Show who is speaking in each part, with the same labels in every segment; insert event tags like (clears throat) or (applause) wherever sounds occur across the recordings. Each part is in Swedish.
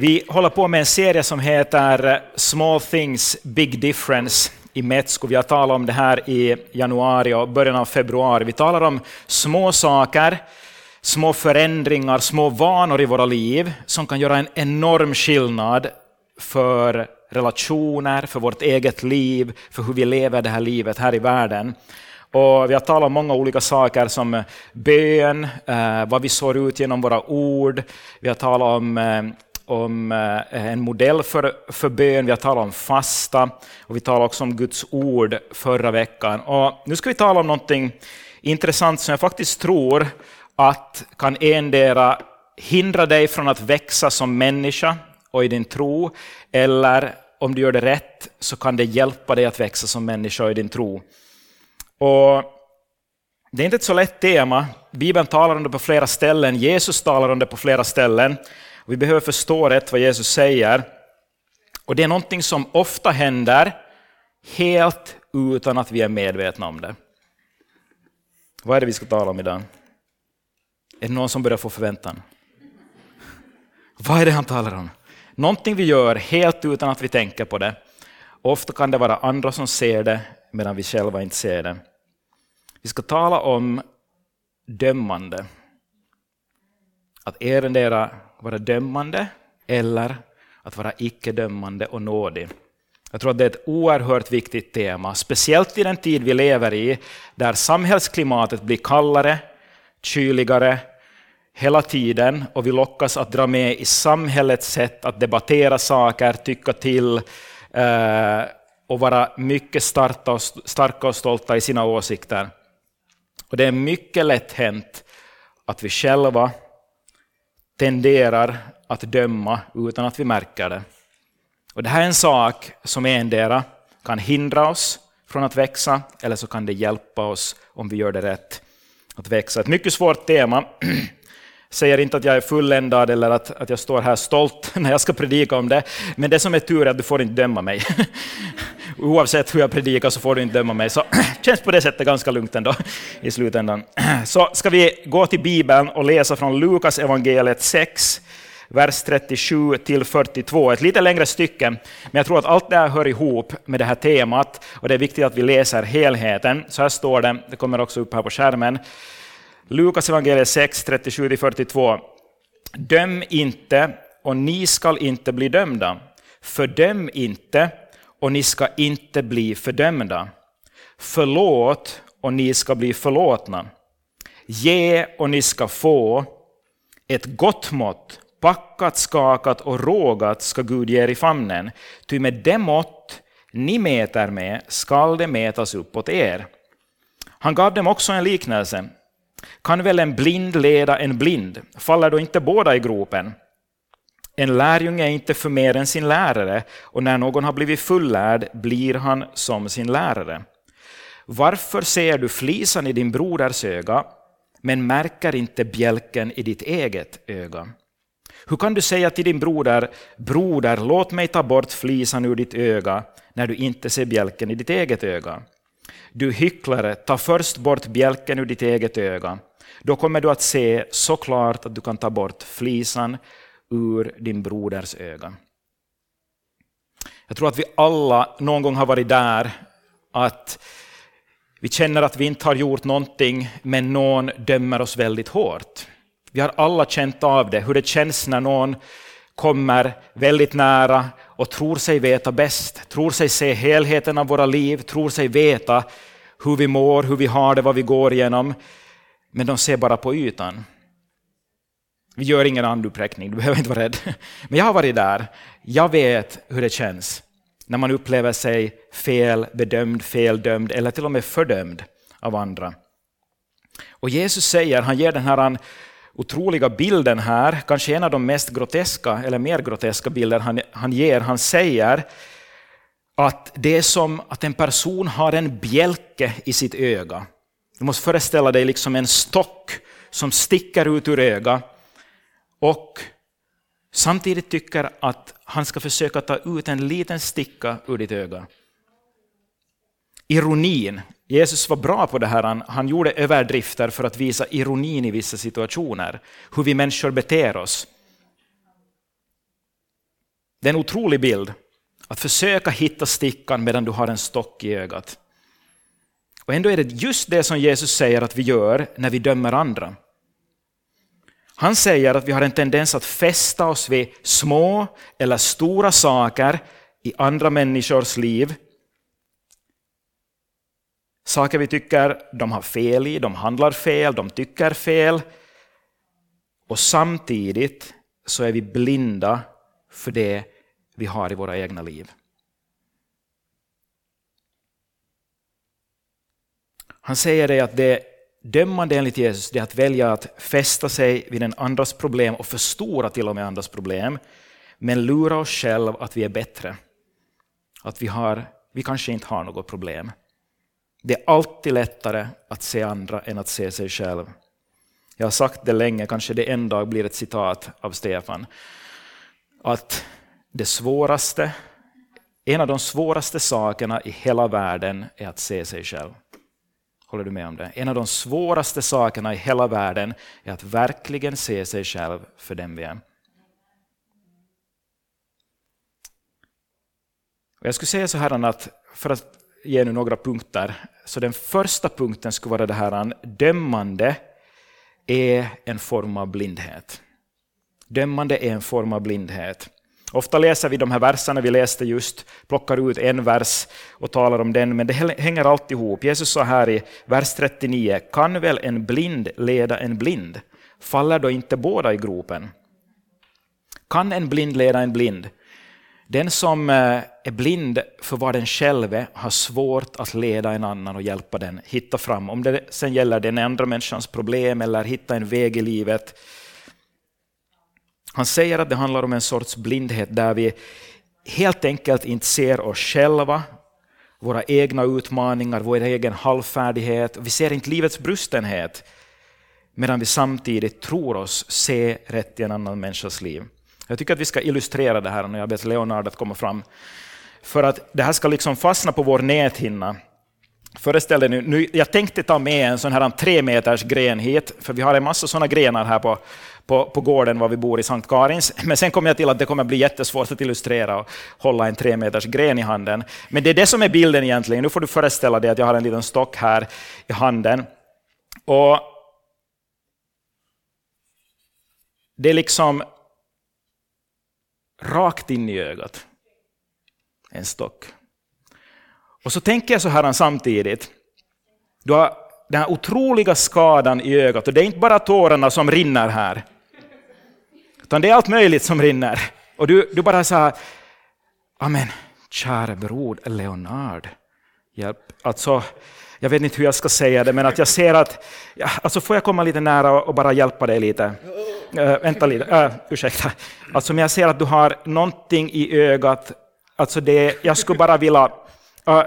Speaker 1: Vi håller på med en serie som heter eh, Small things, big difference i Metsko. Vi har talat om det här i januari och början av februari. Vi talar om små saker, små förändringar, små vanor i våra liv som kan göra en enorm skillnad för relationer, för vårt eget liv, för hur vi lever det här livet här i världen. Och vi har talat om många olika saker som eh, bön, eh, vad vi sår ut genom våra ord. Vi har talat om om eh, en modell för, för bön, vi har talat om fasta och vi talade också om Guds ord förra veckan. Och nu ska vi tala om någonting intressant som jag faktiskt tror att kan endera hindra dig från att växa som människa och i din tro, eller om du gör det rätt så kan det hjälpa dig att växa som människa och i din tro. Och det är inte ett så lätt tema. Bibeln talar om det på flera ställen, Jesus talar om det på flera ställen. Vi behöver förstå rätt vad Jesus säger. Och det är någonting som ofta händer helt utan att vi är medvetna om det. Vad är det vi ska tala om idag? Är det någon som börjar få förväntan? Vad är det han talar om? Någonting vi gör helt utan att vi tänker på det. Ofta kan det vara andra som ser det medan vi själva inte ser det. Vi ska tala om dömande. Att erendera vara dömande eller att vara icke-dömande och nådig. Jag tror att det är ett oerhört viktigt tema, speciellt i den tid vi lever i, där samhällsklimatet blir kallare, kyligare hela tiden och vi lockas att dra med i samhällets sätt att debattera saker, tycka till eh, och vara mycket starka och, starka och stolta i sina åsikter. Och det är mycket lätt hänt att vi själva tenderar att döma utan att vi märker det. Och det här är en sak som endera kan hindra oss från att växa, eller så kan det hjälpa oss om vi gör det rätt att växa. Ett mycket svårt tema. (clears throat) Säger inte att jag är fulländad eller att, att jag står här stolt (laughs) när jag ska predika om det, men det som är tur är att du får inte döma mig. (laughs) Oavsett hur jag predikar så får du inte döma mig, så (clears throat) känns på det sättet ganska lugnt ändå (clears throat) i slutändan. (clears throat) Så ska vi gå till Bibeln och läsa från Lukas evangeliet 6, vers 37 till 42, ett lite längre stycke, men jag tror att allt det här hör ihop med det här temat och det är viktigt att vi läser helheten. Så här står det, det kommer också upp här på skärmen. Lukas evangeliet 6, 37–42. Döm inte och ni skall inte bli dömda. Fördöm inte och ni ska inte bli fördömda. Förlåt och ni ska bli förlåtna. Ge och ni ska få. Ett gott mått, packat, skakat och rågat ska Gud ge er i famnen. Ty med det mått ni mäter med skall det mätas uppåt er. Han gav dem också en liknelse. Kan väl en blind leda en blind? Faller då inte båda i gropen? En lärjunge är inte för mer än sin lärare, och när någon har blivit fullärd blir han som sin lärare. Varför ser du flisan i din broders öga, men märker inte bjälken i ditt eget öga? Hur kan du säga till din broder, broder, låt mig ta bort flisan ur ditt öga, när du inte ser bjälken i ditt eget öga? Du hycklare, ta först bort bjälken ur ditt eget öga. Då kommer du att se så klart att du kan ta bort flisan ur din broders öga. Jag tror att vi alla någon gång har varit där, att vi känner att vi inte har gjort någonting, men någon dömer oss väldigt hårt. Vi har alla känt av det, hur det känns när någon kommer väldigt nära och tror sig veta bäst, tror sig se helheten av våra liv, tror sig veta hur vi mår, hur vi har det, vad vi går igenom. Men de ser bara på ytan. Vi gör ingen anduppräckning, du behöver inte vara rädd. (laughs) Men jag har varit där. Jag vet hur det känns när man upplever sig fel bedömd, feldömd eller till och med fördömd av andra. Och Jesus säger, han ger den här otroliga bilden här, kanske en av de mest groteska eller mer groteska bilder han, han ger. Han säger att det är som att en person har en bjälke i sitt öga. Du måste föreställa dig liksom en stock som sticker ut ur ögat och samtidigt tycker att han ska försöka ta ut en liten sticka ur ditt öga. Ironin. Jesus var bra på det här. Han, han gjorde överdrifter för att visa ironin i vissa situationer. Hur vi människor beter oss. Det är en otrolig bild. Att försöka hitta stickan medan du har en stock i ögat. Och ändå är det just det som Jesus säger att vi gör när vi dömer andra. Han säger att vi har en tendens att fästa oss vid små eller stora saker i andra människors liv. Saker vi tycker de har fel i, de handlar fel, de tycker fel. Och samtidigt så är vi blinda för det vi har i våra egna liv. Han säger det att det dömande enligt Jesus är att välja att fästa sig vid en andras problem och förstora till och med andras problem, men lura oss själva att vi är bättre. Att vi, har, vi kanske inte har något problem. Det är alltid lättare att se andra än att se sig själv. Jag har sagt det länge, kanske det en dag blir ett citat av Stefan. Att det svåraste, en av de svåraste sakerna i hela världen är att se sig själv. Håller du med om det? En av de svåraste sakerna i hela världen är att verkligen se sig själv för den vi är. Jag skulle säga så här att, för att ge nu några punkter, så den första punkten skulle vara det här dömande är en form av blindhet. Dömande är en form av blindhet. Ofta läser vi de här verserna vi läste just, plockar ut en vers och talar om den, men det hänger alltid ihop. Jesus sa här i vers 39, kan väl en blind leda en blind? Faller då inte båda i gropen? Kan en blind leda en blind? Den som eh, är blind för vad den själv är har svårt att leda en annan och hjälpa den hitta fram. Om det sen gäller den andra människans problem eller hitta en väg i livet han säger att det handlar om en sorts blindhet där vi helt enkelt inte ser oss själva, våra egna utmaningar, vår egen halvfärdighet. Vi ser inte livets brustenhet, medan vi samtidigt tror oss se rätt i en annan människas liv. Jag tycker att vi ska illustrera det här när jag bett Leonard att komma fram. För att det här ska liksom fastna på vår näthinna. Föreställ dig nu, nu, jag tänkte ta med en sån här tre meters gren hit, för vi har en massa sådana grenar här på, på, på gården var vi bor i Sankt Karins. (laughs) Men sen kom jag till att det kommer bli jättesvårt att illustrera och hålla en tre meters gren i handen. Men det är det som är bilden egentligen. Nu får du föreställa dig att jag har en liten stock här i handen. Och Det är liksom rakt in i ögat. En stock. Och så tänker jag så här samtidigt. Du har den här otroliga skadan i ögat och det är inte bara tårarna som rinner här. Utan det är allt möjligt som rinner. Och du, du bara sa, amen, kära bror Leonard, hjälp. Alltså, jag vet inte hur jag ska säga det, men att jag ser att, ja, alltså får jag komma lite nära och bara hjälpa dig lite? Äh, vänta lite, äh, ursäkta. Alltså, men jag ser att du har någonting i ögat, alltså det, jag skulle bara vilja äh,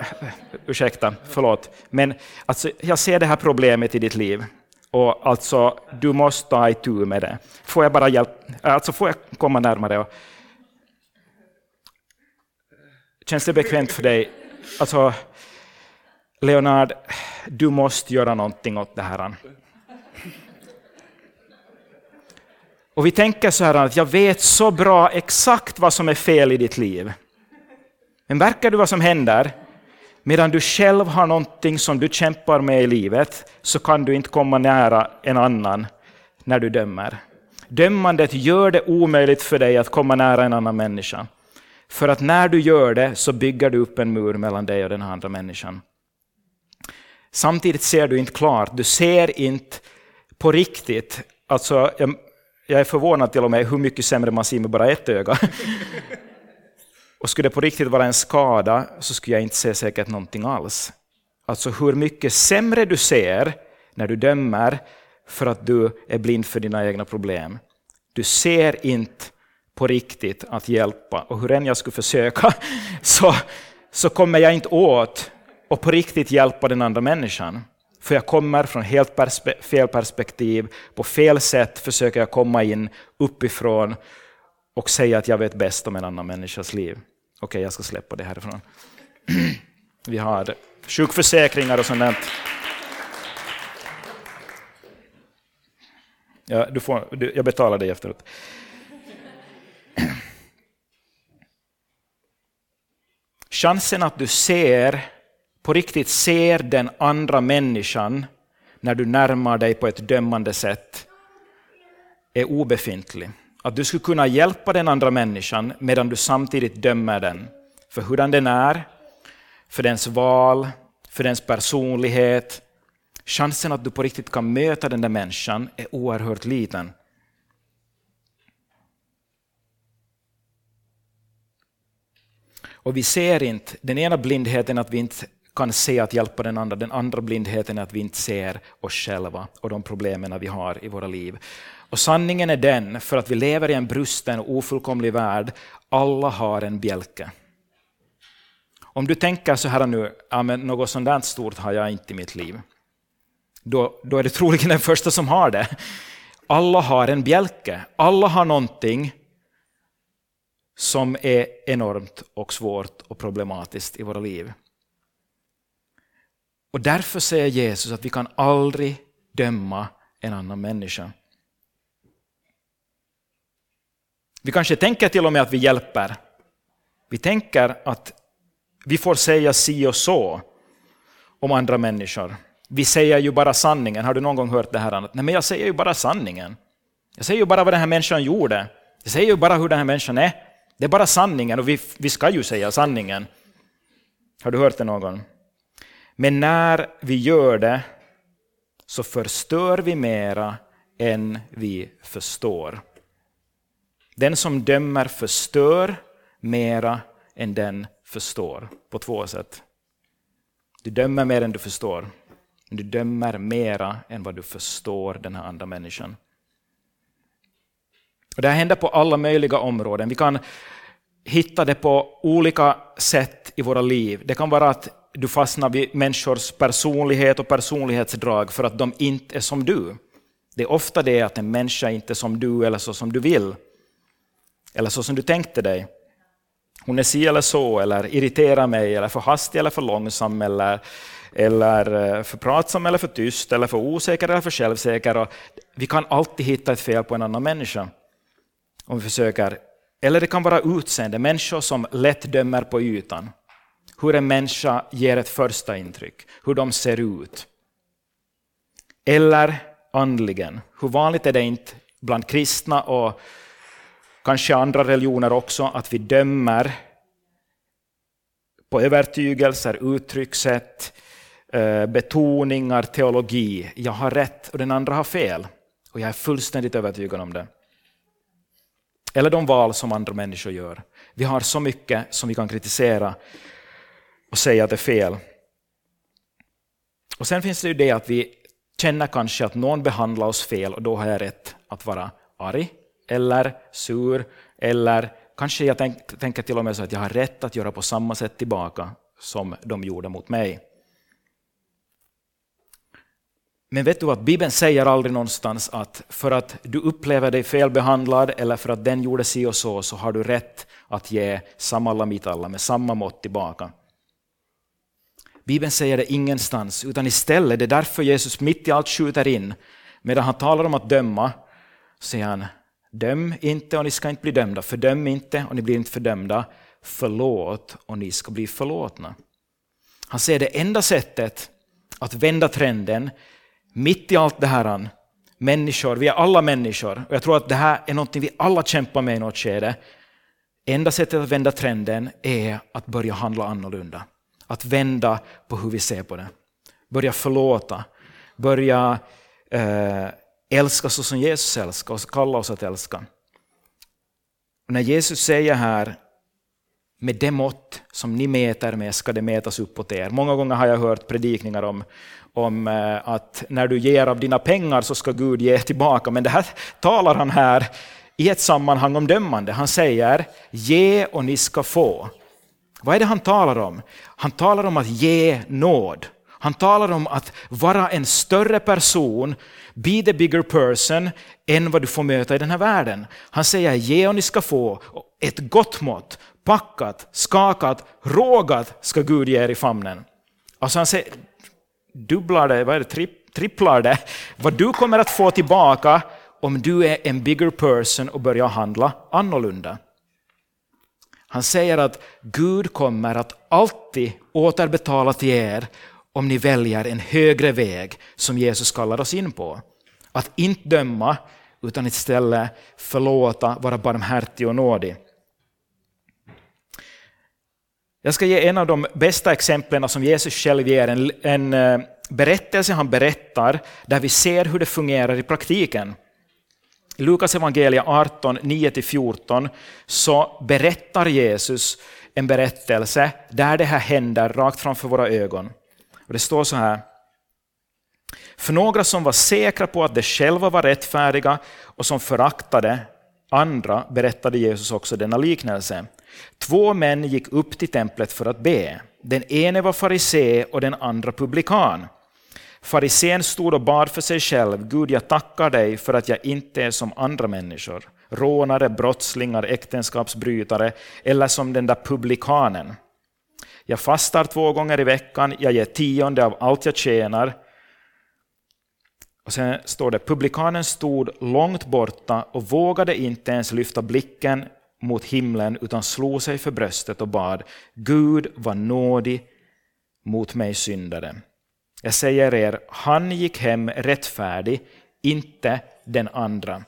Speaker 1: ursäkta, förlåt. Men alltså, jag ser det här problemet i ditt liv. Och alltså, du måste ta itu med det. Får jag bara hjälp, alltså, får jag komma närmare? Och... Känns det bekvämt för dig? Alltså, Leonard, du måste göra någonting åt det här. Och vi tänker så här att jag vet så bra exakt vad som är fel i ditt liv. Men verkar du vad som händer? Medan du själv har någonting som du kämpar med i livet så kan du inte komma nära en annan när du dömer. Dömandet gör det omöjligt för dig att komma nära en annan människa. För att när du gör det så bygger du upp en mur mellan dig och den andra människan. Samtidigt ser du inte klart, du ser inte på riktigt. Alltså, jag, jag är förvånad till och med hur mycket sämre man ser med bara ett öga. Och skulle det på riktigt vara en skada så skulle jag inte se säkert någonting alls. Alltså hur mycket sämre du ser när du dömer för att du är blind för dina egna problem. Du ser inte på riktigt att hjälpa och hur än jag skulle försöka (laughs) så, så kommer jag inte åt och på riktigt hjälpa den andra människan. För jag kommer från helt perspe fel perspektiv, på fel sätt försöker jag komma in uppifrån och säga att jag vet bäst om en annan människas liv. Okej, okay, jag ska släppa det härifrån. (clears throat) Vi har sjukförsäkringar och sånt där. Ja, du får, du, jag betalar dig efteråt. (clears throat) chansen att du ser, på riktigt ser den andra människan när du närmar dig på ett dömande sätt är obefintlig. Att du skulle kunna hjälpa den andra människan medan du samtidigt dömer den för hurdan den är, för dens val, för dens personlighet. Chansen att du på riktigt kan möta den där människan är oerhört liten. Och vi ser inte, den ena blindheten att vi inte kan se att hjälpa den andra, den andra blindheten är att vi inte ser oss själva och de problemen vi har i våra liv. Och sanningen är den, för att vi lever i en brusten och ofullkomlig värld, alla har en bjälke. Om du tänker så här nu, ja, men något sånt där stort har jag inte i mitt liv. Då, då är det troligen den första som har det. Alla har en bjälke, alla har någonting som är enormt och svårt och problematiskt i våra liv. Och därför säger Jesus att vi kan aldrig döma en annan människa. Vi kanske tänker till och med att vi hjälper. Vi tänker att vi får säga si och så om andra människor. Vi säger ju bara sanningen. Har du någon gång hört det här? Nej, men jag säger ju bara sanningen. Jag säger ju bara vad den här människan gjorde. Jag säger ju bara hur den här människan är. Det är bara sanningen och vi, vi ska ju säga sanningen. Har du hört det någon? gång? Men när vi gör det så förstör vi mera än vi förstår. Den som dömer förstör mera än den förstår, på två sätt. Du dömer mer än du förstår. Men du dömer mera än vad du förstår den här andra människan. Och det här händer på alla möjliga områden. Vi kan hitta det på olika sätt i våra liv. Det kan vara att du fastnar vid människors personlighet och personlighetsdrag för att de inte är som du. Det är ofta det att en människa inte är som du eller så som du vill. Eller så som du tänkte dig. Hon är si eller så, eller irriterar mig, eller för hastig eller för långsam, eller, eller eh, för pratsam eller för tyst, eller för osäker eller för självsäker. Och vi kan alltid hitta ett fel på en annan människa. Om vi försöker. Eller det kan vara utseende, människor som lätt dömer på ytan. Hur en människa ger ett första intryck, hur de ser ut. Eller andligen, hur vanligt är det inte bland kristna och kanske andra religioner också, att vi dömer på övertygelser, uttryckssätt, eh, betoningar, teologi. Jag har rätt och den andra har fel. Och jag är fullständigt övertygad om det. Eller de val som andra människor gör. Vi har så mycket som vi kan kritisera och säga att det är fel. Och Sen finns det ju det att vi känner kanske att någon behandlar oss fel och då har jag rätt att vara arg eller sur eller kanske jag tänk, tänker till och med så att jag har rätt att göra på samma sätt tillbaka som de gjorde mot mig. Men vet du att Bibeln säger aldrig någonstans att för att du upplever dig felbehandlad eller för att den gjorde si och så, så har du rätt att ge samma lamitalla med samma mått tillbaka. Bibeln säger det ingenstans, utan istället, det är därför Jesus mitt i allt skjuter in. Medan han talar om att döma, säger han, döm inte och ni ska inte bli dömda, fördöm inte och ni blir inte fördömda, förlåt och ni ska bli förlåtna. Han säger det enda sättet att vända trenden, mitt i allt det här, människor, vi är alla människor, och jag tror att det här är något vi alla kämpar med i något skede. Enda sättet att vända trenden är att börja handla annorlunda. Att vända på hur vi ser på det. Börja förlåta. Börja eh, älska så som Jesus älskar och kalla oss att älska. Och när Jesus säger här, med det mått som ni mäter med ska det mätas uppåt er. Många gånger har jag hört predikningar om, om eh, att när du ger av dina pengar så ska Gud ge tillbaka. Men det här talar han här i ett sammanhang om dömande. Han säger, ge och ni ska få. Vad är det han talar om? Han talar om att ge nåd. Han talar om att vara en större person, be the bigger person, än vad du får möta i den här världen. Han säger ge och ni ska få, ett gott mått, packat, skakat, rågat ska Gud ge er i famnen. Alltså han säger, dubblar det, vad är det, Tripp, tripplar det, vad du kommer att få tillbaka om du är en bigger person och börjar handla annorlunda. Han säger att Gud kommer att alltid återbetala till er om ni väljer en högre väg som Jesus kallar oss in på. Att inte döma, utan istället förlåta, vara barmhärtig och nådig. Jag ska ge en av de bästa exemplen som Jesus själv ger, en, en eh, berättelse han berättar där vi ser hur det fungerar i praktiken. I Lukas evangelia 18, 9-14 så berättar Jesus en berättelse där det här händer rakt framför våra ögon. Och det står så här. För några som var säkra på att de själva var rättfärdiga och som föraktade andra berättade Jesus också denna liknelse. Två män gick upp till templet för att be. Den ene var farisé och den andra publikan. Farisén stod och bad för sig själv. Gud, jag tackar dig för att jag inte är som andra människor. Rånare, brottslingar, äktenskapsbrytare eller som den där publikanen. Jag fastar två gånger i veckan, jag ger tionde av allt jag tjänar. Och sen står det, publikanen stod långt borta och vågade inte ens lyfta blicken mot himlen utan slog sig för bröstet och bad, Gud var nådig mot mig syndare. Jag säger er, han gick hem rättfärdig, inte den andra.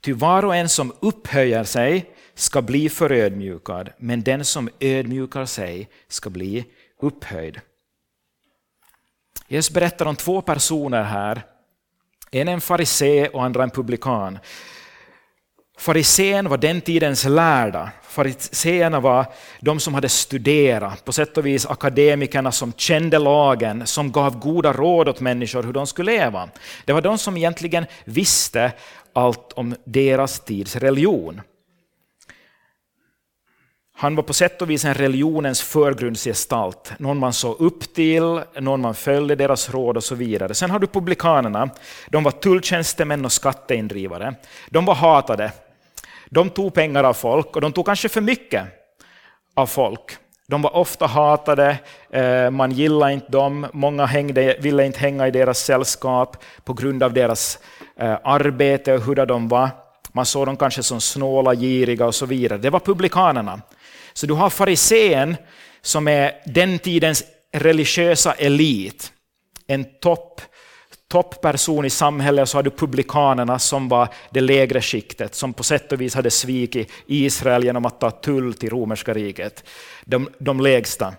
Speaker 1: Ty var och en som upphöjer sig ska bli förödmjukad, men den som ödmjukar sig ska bli upphöjd. Jesus berättar om två personer här. En är en farisé och andra en publikan. Farisén var den tidens lärda. Fariséerna var de som hade studerat, på sätt och vis akademikerna som kände lagen, som gav goda råd åt människor hur de skulle leva. Det var de som egentligen visste allt om deras tids religion. Han var på sätt och vis en religionens förgrundsgestalt, någon man såg upp till, någon man följde deras råd och så vidare. Sen har du publikanerna, de var tulltjänstemän och skatteindrivare. De var hatade. De tog pengar av folk och de tog kanske för mycket av folk. De var ofta hatade, eh, man gillade inte dem, många hängde, ville inte hänga i deras sällskap på grund av deras eh, arbete och hur de var. Man såg dem kanske som snåla, giriga och så vidare. Det var publikanerna. Så du har farisén som är den tidens religiösa elit, en topp toppperson i samhället, och så har du publikanerna som var det lägre skiktet, som på sätt och vis hade svikit Israel genom att ta tull till romerska riket. De, de lägsta.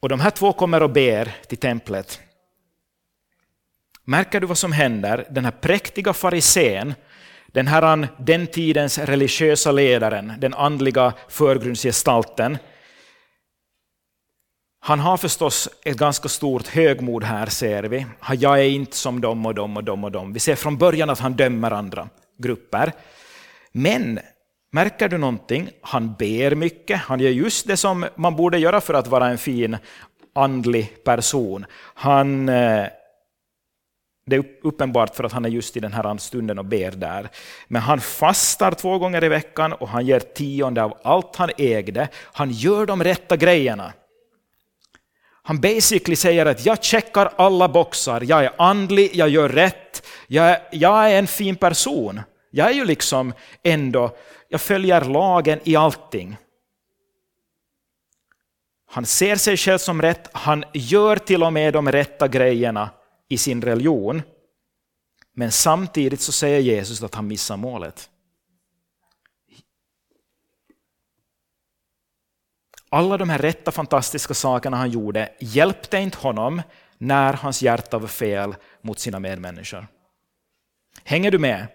Speaker 1: Och de här två kommer och ber till templet. Märker du vad som händer? Den här präktiga farisén den här den tidens religiösa ledaren, den andliga förgrundsgestalten, han har förstås ett ganska stort högmod här ser vi. Jag är inte som dem och dem och dem och dem. Vi ser från början att han dömer andra grupper. Men märker du någonting? Han ber mycket. Han gör just det som man borde göra för att vara en fin andlig person. Han eh, det är uppenbart för att han är just i den här stunden och ber där. Men han fastar två gånger i veckan och han ger tionde av allt han ägde. Han gör de rätta grejerna. Han basically säger att jag checkar alla boxar, jag är andlig, jag gör rätt, jag är, jag är en fin person. Jag är ju liksom ändå, jag följer lagen i allting. Han ser sig själv som rätt, han gör till och med de rätta grejerna i sin religion. Men samtidigt så säger Jesus att han missar målet. Alla de här rätta fantastiska sakerna han gjorde hjälpte inte honom när hans hjärta var fel mot sina medmänniskor. Hänger du med?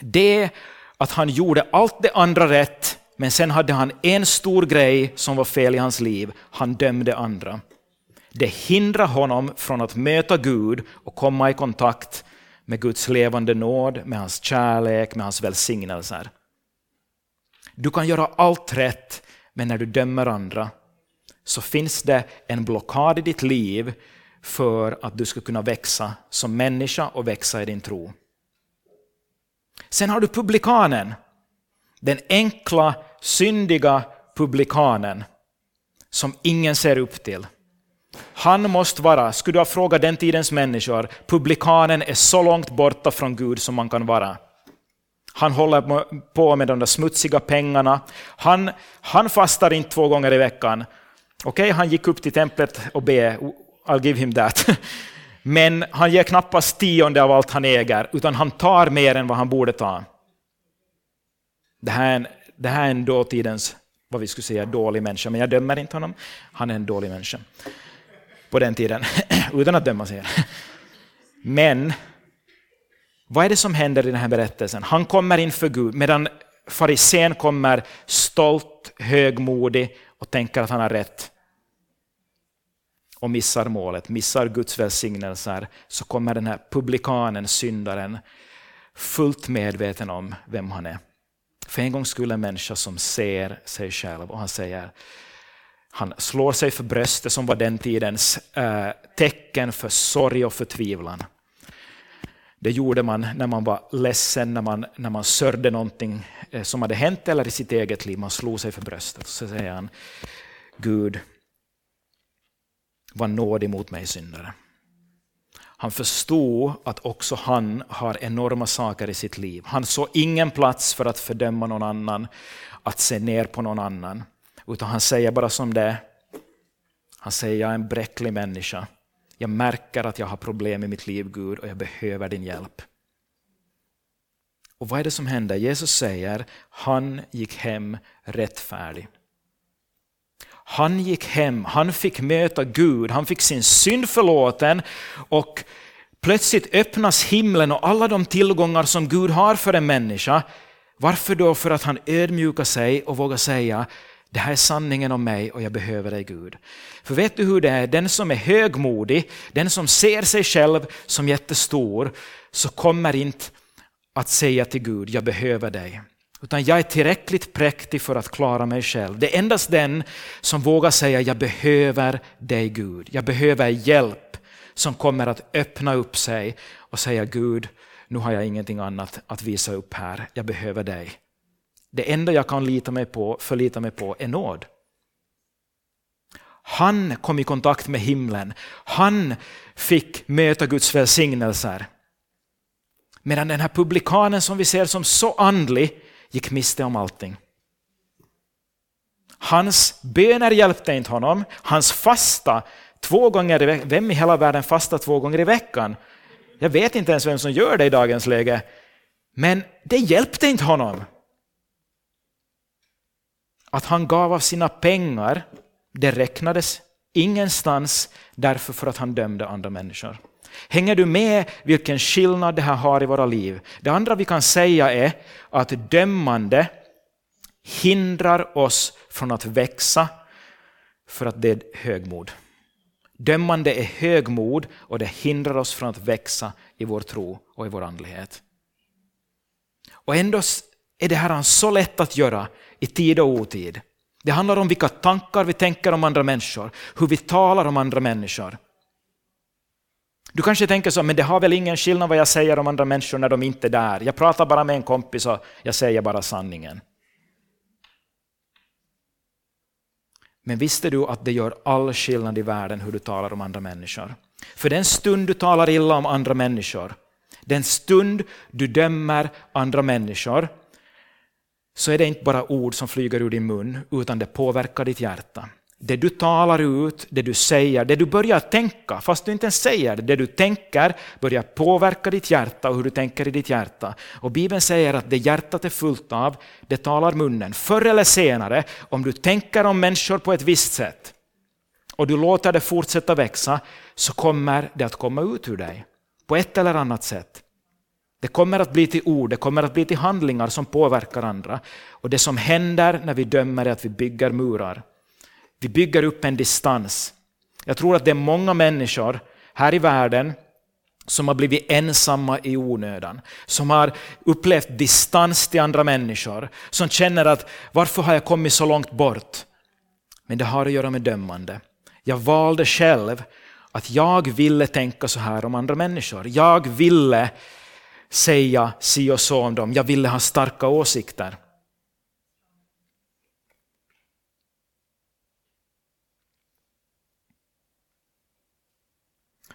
Speaker 1: Det att han gjorde allt det andra rätt, men sen hade han en stor grej som var fel i hans liv. Han dömde andra. Det hindrar honom från att möta Gud och komma i kontakt med Guds levande nåd, med hans kärlek, med hans välsignelser. Du kan göra allt rätt, men när du dömer andra så finns det en blockad i ditt liv för att du ska kunna växa som människa och växa i din tro. Sen har du publikanen, den enkla, syndiga publikanen som ingen ser upp till. Han måste vara, skulle du ha frågat den tidens människor, publikanen är så långt borta från Gud som man kan vara. Han håller på med de där smutsiga pengarna. Han, han fastar inte två gånger i veckan. Okej, okay, han gick upp till templet och be, I'll give him that. (laughs) Men han ger knappast tionde av allt han äger, utan han tar mer än vad han borde ta. Det här är en, det här är en dåtidens, vad vi skulle säga, dålig människa, men jag dömer inte honom. Han är en dålig människa. På den tiden, (clears throat) utan att döma sig. Men vad är det som händer i den här berättelsen? Han kommer inför Gud medan farisén kommer stolt, högmodig och tänker att han har rätt och missar målet, missar Guds välsignelser, så kommer den här publikanen, syndaren, fullt medveten om vem han är. För en gång skulle en människa som ser sig själv och han säger, han slår sig för bröstet som var den tidens eh, tecken för sorg och förtvivlan. Det gjorde man när man var ledsen, när man, när man sörjde någonting eh, som hade hänt eller i sitt eget liv. Man slog sig för bröstet. Så säger han, Gud, var nådig mot mig syndare. Han förstod att också han har enorma saker i sitt liv. Han såg ingen plats för att fördöma någon annan, att se ner på någon annan. Utan han säger bara som det är. Han säger, jag är en bräcklig människa. Jag märker att jag har problem i mitt liv, Gud, och jag behöver din hjälp. Och vad är det som händer? Jesus säger, han gick hem rättfärdig. Han gick hem, han fick möta Gud, han fick sin synd förlåten och plötsligt öppnas himlen och alla de tillgångar som Gud har för en människa. Varför då? För att han ödmjukar sig och vågar säga det här är sanningen om mig och jag behöver dig Gud. För vet du hur det är? Den som är högmodig, den som ser sig själv som jättestor, så kommer inte att säga till Gud, jag behöver dig. Utan jag är tillräckligt präktig för att klara mig själv. Det är endast den som vågar säga, jag behöver dig Gud. Jag behöver hjälp som kommer att öppna upp sig och säga, Gud, nu har jag ingenting annat att visa upp här. Jag behöver dig. Det enda jag kan lita mig på, förlita mig på är nåd. Han kom i kontakt med himlen. Han fick möta Guds välsignelser. Medan den här publikanen som vi ser som så andlig gick miste om allting. Hans böner hjälpte inte honom. Hans fasta två gånger i veckan. Vem i hela världen fastar två gånger i veckan? Jag vet inte ens vem som gör det i dagens läge. Men det hjälpte inte honom. Att han gav av sina pengar, det räknades ingenstans därför för att han dömde andra människor. Hänger du med vilken skillnad det här har i våra liv? Det andra vi kan säga är att dömande hindrar oss från att växa för att det är högmod. Dömande är högmod och det hindrar oss från att växa i vår tro och i vår andlighet. Och ändå är det här så lätt att göra i tid och otid. Det handlar om vilka tankar vi tänker om andra människor, hur vi talar om andra människor. Du kanske tänker så, men det har väl ingen skillnad vad jag säger om andra människor när de inte är där. Jag pratar bara med en kompis och jag säger bara sanningen. Men visste du att det gör all skillnad i världen hur du talar om andra människor? För den stund du talar illa om andra människor, den stund du dömer andra människor, så är det inte bara ord som flyger ur din mun, utan det påverkar ditt hjärta. Det du talar ut, det du säger, det du börjar tänka, fast du inte ens säger det, det du tänker börjar påverka ditt hjärta och hur du tänker i ditt hjärta. Och Bibeln säger att det hjärtat är fullt av, det talar munnen. Förr eller senare, om du tänker om människor på ett visst sätt och du låter det fortsätta växa, så kommer det att komma ut ur dig på ett eller annat sätt. Det kommer att bli till ord, det kommer att bli till handlingar som påverkar andra. Och det som händer när vi dömer är att vi bygger murar. Vi bygger upp en distans. Jag tror att det är många människor här i världen som har blivit ensamma i onödan, som har upplevt distans till andra människor, som känner att varför har jag kommit så långt bort? Men det har att göra med dömande. Jag valde själv att jag ville tänka så här om andra människor. Jag ville säga si och så om dem. Jag ville ha starka åsikter.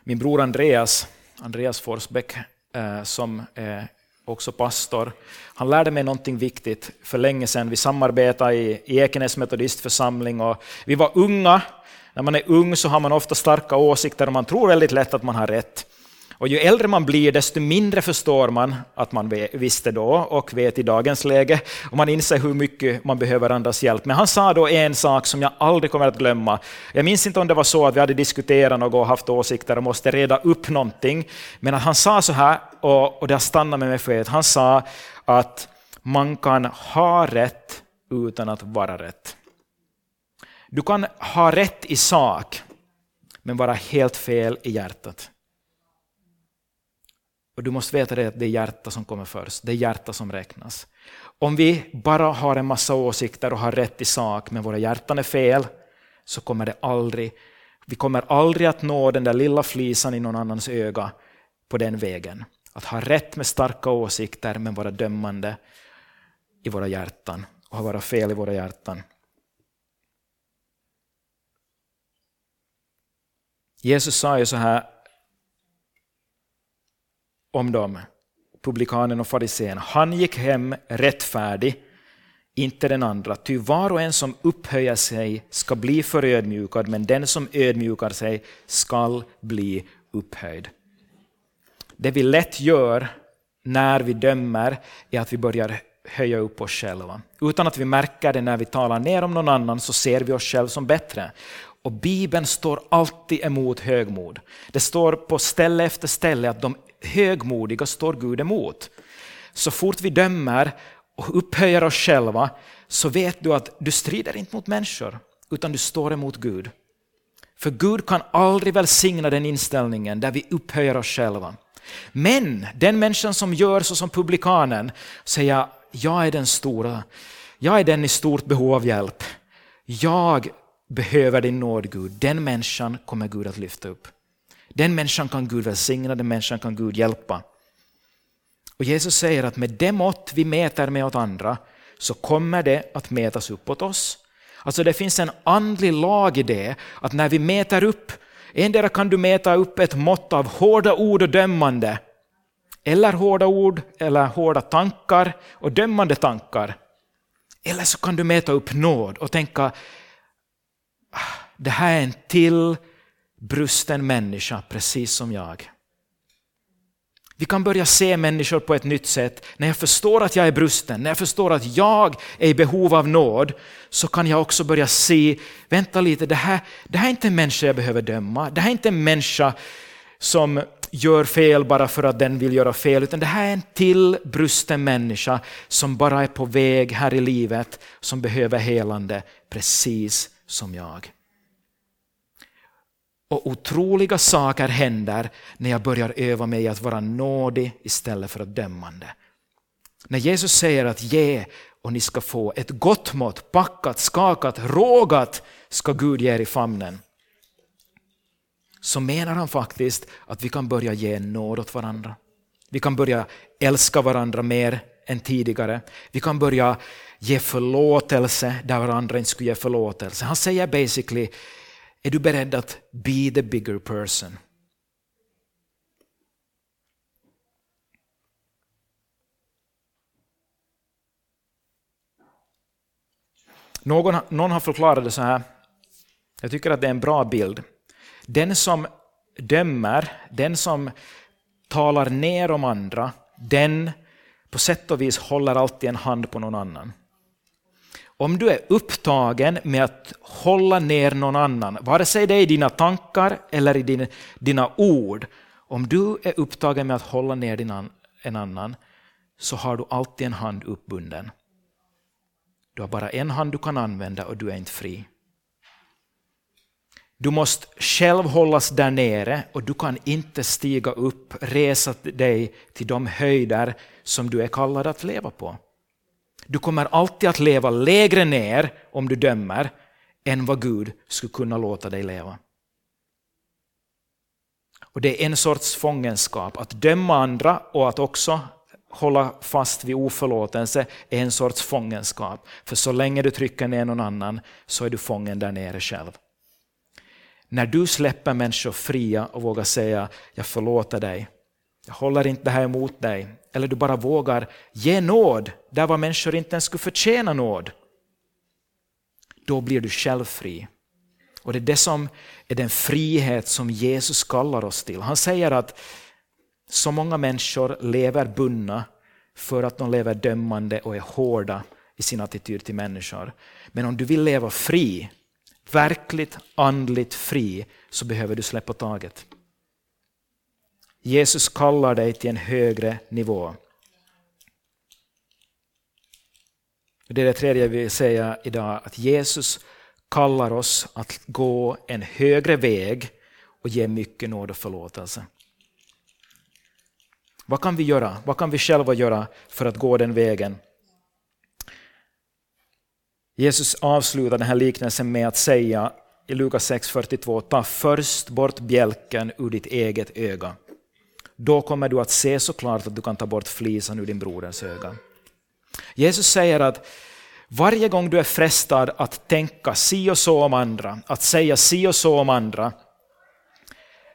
Speaker 1: Min bror Andreas, Andreas Forsbäck, eh, som är också pastor. Han lärde mig någonting viktigt för länge sedan. Vi samarbetade i Ekenäs metodistförsamling och vi var unga. När man är ung så har man ofta starka åsikter och man tror väldigt lätt att man har rätt. Och ju äldre man blir, desto mindre förstår man att man visste då och vet i dagens läge. Och man inser hur mycket man behöver andras hjälp. Men han sa då en sak som jag aldrig kommer att glömma. Jag minns inte om det var så att vi hade diskuterat något och haft åsikter och måste reda upp någonting. Men att han sa så här, och, och det har stannat med mig för att han sa att man kan ha rätt utan att vara rätt. Du kan ha rätt i sak, men vara helt fel i hjärtat. Och du måste veta det att det är hjärtat som kommer först, det är hjärtat som räknas. Om vi bara har en massa åsikter och har rätt i sak, men våra hjärtan är fel, så kommer det aldrig, vi kommer aldrig att nå den där lilla flisan i någon annans öga på den vägen. Att ha rätt med starka åsikter, men vara dömande i våra hjärtan och vara fel i våra hjärtan. Jesus sa ju så här om dem, publikanen och farisén. Han gick hem rättfärdig, inte den andra. Ty var och en som upphöjer sig ska bli förödmjukad, men den som ödmjukar sig skall bli upphöjd. Det vi lätt gör när vi dömer är att vi börjar höja upp oss själva. Utan att vi märker det när vi talar ner om någon annan så ser vi oss själva som bättre. Och Bibeln står alltid emot högmod. Det står på ställe efter ställe att de högmodiga står Gud emot. Så fort vi dömer och upphöjer oss själva så vet du att du strider inte mot människor utan du står emot Gud. För Gud kan aldrig välsigna den inställningen där vi upphöjer oss själva. Men den människan som gör så som publikanen, säger jag är den stora, jag är den i stort behov av hjälp. Jag behöver din nåd Gud. Den människan kommer Gud att lyfta upp. Den människan kan Gud välsigna, den människan kan Gud hjälpa. Och Jesus säger att med det mått vi mäter med åt andra så kommer det att mätas upp åt oss. Alltså det finns en andlig lag i det, att när vi mäter upp, endera kan du mäta upp ett mått av hårda ord och dömande, eller hårda ord eller hårda tankar och dömande tankar. Eller så kan du mäta upp nåd och tänka, ah, det här är en till brusten människa precis som jag. Vi kan börja se människor på ett nytt sätt. När jag förstår att jag är brusten, när jag förstår att jag är i behov av nåd, så kan jag också börja se, vänta lite, det här, det här är inte en människa jag behöver döma. Det här är inte en människa som gör fel bara för att den vill göra fel, utan det här är en till brusten människa som bara är på väg här i livet, som behöver helande, precis som jag. Och otroliga saker händer när jag börjar öva mig att vara nådig istället för att dömande. När Jesus säger att ge och ni ska få ett gott mått, packat, skakat, rågat ska Gud ge er i famnen. Så menar han faktiskt att vi kan börja ge nåd åt varandra. Vi kan börja älska varandra mer än tidigare. Vi kan börja ge förlåtelse där varandra inte skulle ge förlåtelse. Han säger basically är du beredd att be the bigger person? Någon, någon har förklarat det så här, jag tycker att det är en bra bild. Den som dömer, den som talar ner om andra, den på sätt och vis håller alltid en hand på någon annan. Om du är upptagen med att hålla ner någon annan, vare sig det är i dina tankar eller i din, dina ord, om du är upptagen med att hålla ner din, en annan så har du alltid en hand uppbunden. Du har bara en hand du kan använda och du är inte fri. Du måste själv hållas där nere och du kan inte stiga upp, resa dig till de höjder som du är kallad att leva på. Du kommer alltid att leva lägre ner om du dömer än vad Gud skulle kunna låta dig leva. Och Det är en sorts fångenskap. Att döma andra och att också hålla fast vid oförlåtelse är en sorts fångenskap. För så länge du trycker ner någon annan så är du fången där nere själv. När du släpper människor fria och vågar säga jag förlåter dig, jag håller inte det här emot dig. Eller du bara vågar ge nåd där var människor inte ens skulle förtjäna nåd. Då blir du själv fri. Och det är det som är den frihet som Jesus kallar oss till. Han säger att så många människor lever bundna för att de lever dömande och är hårda i sin attityd till människor. Men om du vill leva fri, verkligt andligt fri, så behöver du släppa taget. Jesus kallar dig till en högre nivå. Det är det tredje jag vill säga idag, att Jesus kallar oss att gå en högre väg och ge mycket nåd och förlåtelse. Vad kan vi göra? Vad kan vi själva göra för att gå den vägen? Jesus avslutar den här liknelsen med att säga i Lukas 6.42, ta först bort bjälken ur ditt eget öga. Då kommer du att se såklart att du kan ta bort flisan ur din broders öga. Jesus säger att varje gång du är frestad att tänka si och så om andra, att säga si och så om andra,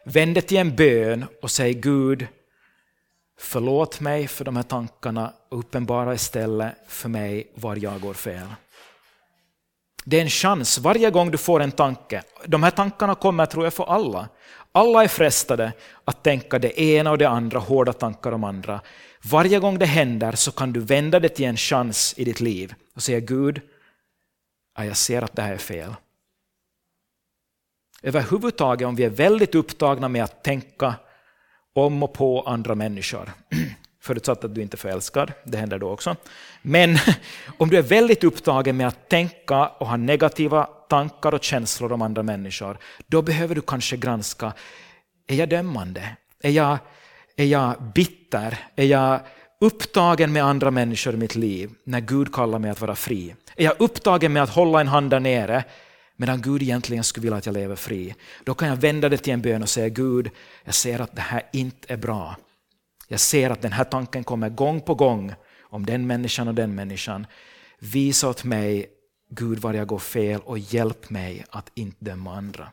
Speaker 1: vänd dig till en bön och säg Gud, förlåt mig för de här tankarna och uppenbara istället för mig var jag går fel. Det är en chans varje gång du får en tanke. De här tankarna kommer tror jag för alla. Alla är frestade att tänka det ena och det andra, hårda tankar om andra. Varje gång det händer så kan du vända det till en chans i ditt liv och säga Gud, jag ser att det här är fel. Överhuvudtaget om vi är väldigt upptagna med att tänka om och på andra människor, (clears throat) förutsatt att du inte är förälskad, det händer då också. Men (laughs) om du är väldigt upptagen med att tänka och ha negativa tankar och känslor om andra människor, då behöver du kanske granska, är jag dömande? Är jag, är jag bitter? Är jag upptagen med andra människor i mitt liv när Gud kallar mig att vara fri? Är jag upptagen med att hålla en hand där nere medan Gud egentligen skulle vilja att jag lever fri? Då kan jag vända det till en bön och säga Gud, jag ser att det här inte är bra. Jag ser att den här tanken kommer gång på gång om den människan och den människan. Visa åt mig, Gud, var jag går fel och hjälp mig att inte döma andra.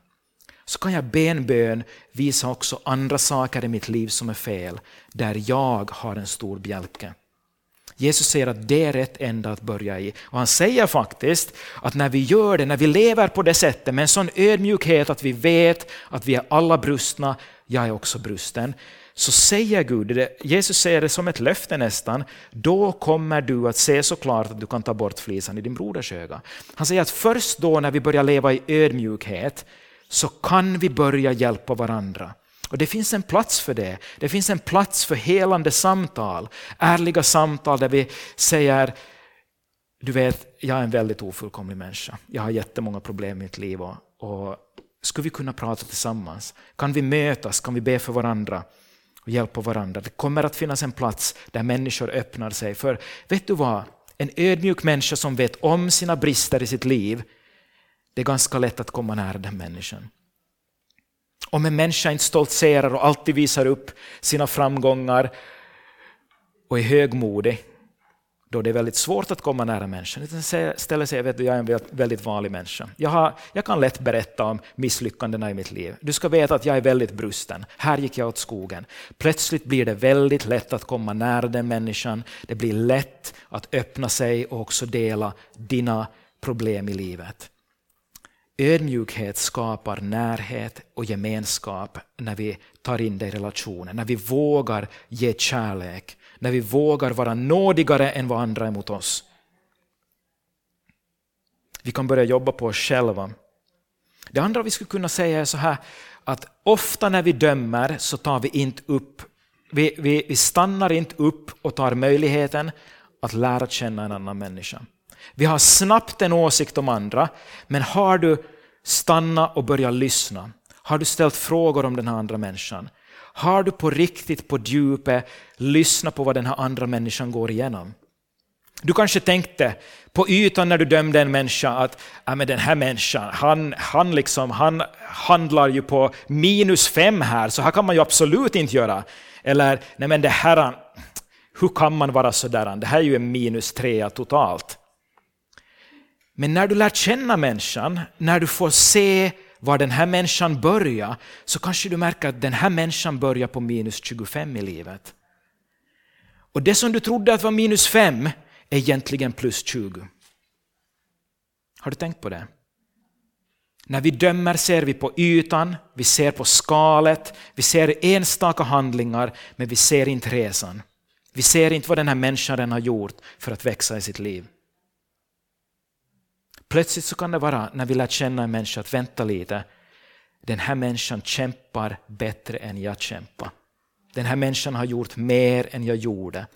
Speaker 1: Så kan jag be en bön, visa också andra saker i mitt liv som är fel, där jag har en stor bjälke. Jesus säger att det är rätt ända att börja i. Och han säger faktiskt att när vi gör det, när vi lever på det sättet med en sån ödmjukhet att vi vet att vi är alla brustna, jag är också brusten, så säger Gud, Jesus säger det som ett löfte nästan, då kommer du att se så klart att du kan ta bort flisan i din broders öga. Han säger att först då när vi börjar leva i ödmjukhet så kan vi börja hjälpa varandra. Och Det finns en plats för det. Det finns en plats för helande samtal, ärliga samtal där vi säger du vet, jag är en väldigt ofullkomlig människa. Jag har jättemånga problem i mitt liv. Och, och skulle vi kunna prata tillsammans? Kan vi mötas? Kan vi be för varandra? Och hjälpa varandra. Det kommer att finnas en plats där människor öppnar sig. För vet du vad? En ödmjuk människa som vet om sina brister i sitt liv, det är ganska lätt att komma nära den människan. Om en människa inte stoltserar och alltid visar upp sina framgångar och är högmodig, då det är väldigt svårt att komma nära människan. Istället säger vet du, jag är en väldigt vanlig människa. Jag, har, jag kan lätt berätta om misslyckandena i mitt liv. Du ska veta att jag är väldigt brusten. Här gick jag åt skogen. Plötsligt blir det väldigt lätt att komma nära den människan. Det blir lätt att öppna sig och också dela dina problem i livet. Ödmjukhet skapar närhet och gemenskap när vi tar in det i relationen, när vi vågar ge kärlek, när vi vågar vara nådigare än vad andra är mot oss. Vi kan börja jobba på oss själva. Det andra vi skulle kunna säga är så här att ofta när vi dömer så tar vi inte upp, vi, vi, vi stannar inte upp och tar möjligheten att lära känna en annan människa. Vi har snabbt en åsikt om andra, men har du stannat och börjat lyssna? Har du ställt frågor om den här andra människan? Har du på riktigt, på djupet, lyssnat på vad den här andra människan går igenom? Du kanske tänkte på ytan när du dömde en människa att ja, men den här människan, han, han, liksom, han handlar ju på minus fem här, så här kan man ju absolut inte göra. Eller, nej men det här, hur kan man vara sådär? Det här är ju en minus trea totalt. Men när du lär känna människan, när du får se var den här människan börjar så kanske du märker att den här människan börjar på minus 25 i livet. Och det som du trodde att var minus 5 är egentligen plus 20. Har du tänkt på det? När vi dömer ser vi på ytan, vi ser på skalet, vi ser enstaka handlingar, men vi ser inte resan. Vi ser inte vad den här människan har gjort för att växa i sitt liv. Plötsligt så kan det vara när vi lär känna en människa att vänta lite, den här människan kämpar bättre än jag kämpar. Den här människan har gjort mer än jag gjorde.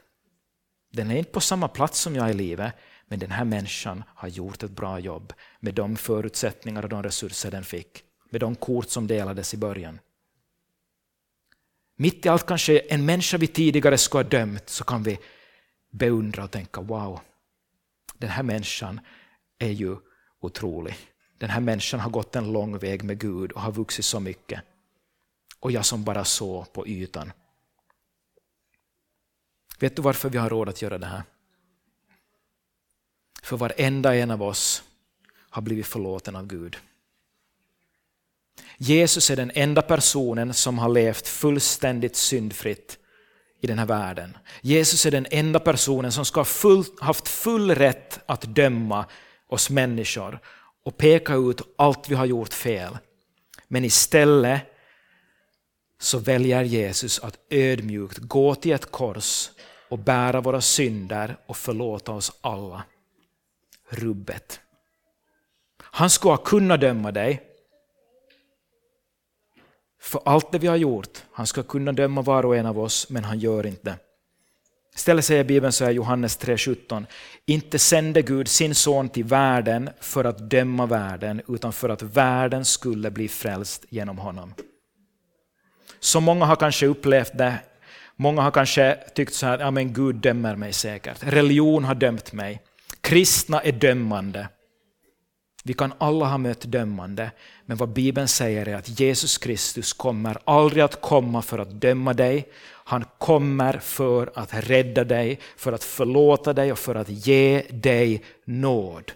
Speaker 1: Den är inte på samma plats som jag i livet, men den här människan har gjort ett bra jobb med de förutsättningar och de resurser den fick, med de kort som delades i början. Mitt i allt kanske en människa vi tidigare skulle ha dömt så kan vi beundra och tänka wow, den här människan är ju otrolig. Den här människan har gått en lång väg med Gud och har vuxit så mycket. Och jag som bara såg på ytan. Vet du varför vi har råd att göra det här? För varenda en av oss har blivit förlåten av Gud. Jesus är den enda personen som har levt fullständigt syndfritt i den här världen. Jesus är den enda personen som ska ha full, haft full rätt att döma oss människor och peka ut allt vi har gjort fel. Men istället så väljer Jesus att ödmjukt gå till ett kors och bära våra synder och förlåta oss alla. Rubbet. Han skulle kunna döma dig för allt det vi har gjort. Han ska kunna döma var och en av oss, men han gör inte det. Istället säger Bibeln så här Johannes 3.17. Inte sände Gud sin son till världen för att döma världen, utan för att världen skulle bli frälst genom honom. Så många har kanske upplevt det. Många har kanske tyckt så här, ja men Gud dömer mig säkert. Religion har dömt mig. Kristna är dömande. Vi kan alla ha mött dömande, men vad Bibeln säger är att Jesus Kristus kommer aldrig att komma för att döma dig. Han kommer för att rädda dig, för att förlåta dig och för att ge dig nåd.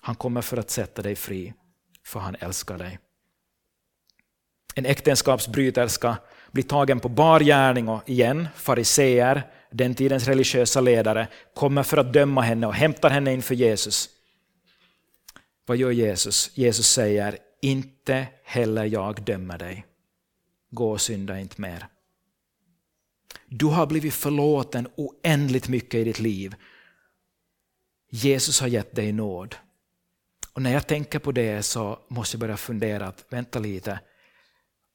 Speaker 1: Han kommer för att sätta dig fri, för han älskar dig. En äktenskapsbryterska blir tagen på bar gärning och igen, fariseer, den tidens religiösa ledare, kommer för att döma henne och hämtar henne inför Jesus. Vad gör Jesus? Jesus säger, inte heller jag dömer dig. Gå och synda inte mer. Du har blivit förlåten oändligt mycket i ditt liv. Jesus har gett dig nåd. Och när jag tänker på det så måste jag börja fundera att vänta lite.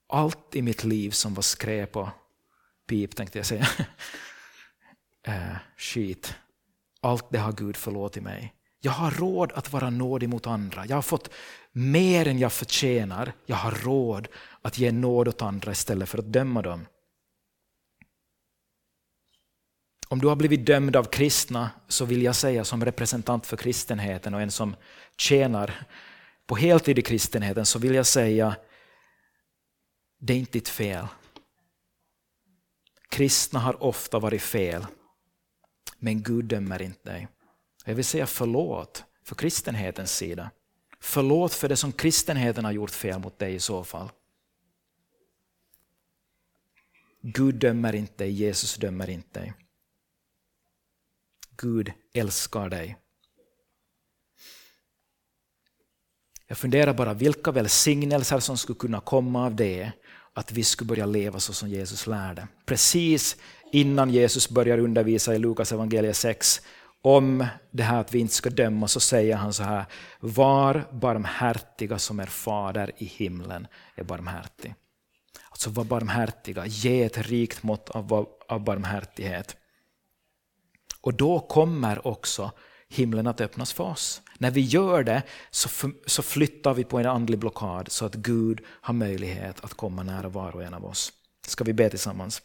Speaker 1: Allt i mitt liv som var skräp och pip tänkte jag säga. (laughs) Eh, äh, skit. Allt det har Gud förlåtit mig. Jag har råd att vara nådig mot andra. Jag har fått mer än jag förtjänar. Jag har råd att ge nåd åt andra istället för att döma dem. Om du har blivit dömd av kristna så vill jag säga som representant för kristenheten och en som tjänar på heltid i kristenheten så vill jag säga det är inte ditt fel. Kristna har ofta varit fel, men Gud dömer inte dig. Jag vill säga förlåt för kristenhetens sida. Förlåt för det som kristenheten har gjort fel mot dig i så fall. Gud dömer inte dig, Jesus dömer inte dig. Gud älskar dig. Jag funderar bara vilka välsignelser som skulle kunna komma av det, att vi skulle börja leva så som Jesus lärde. Precis innan Jesus börjar undervisa i Lukas evangeliet 6 om det här att vi inte ska döma så säger han så här, var barmhärtiga som er fader i himlen är barmhärtig. Alltså var barmhärtiga, ge ett rikt mått av, av barmhärtighet. Och då kommer också himlen att öppnas för oss. När vi gör det så, så flyttar vi på en andlig blockad så att Gud har möjlighet att komma nära var och en av oss. Ska vi be tillsammans?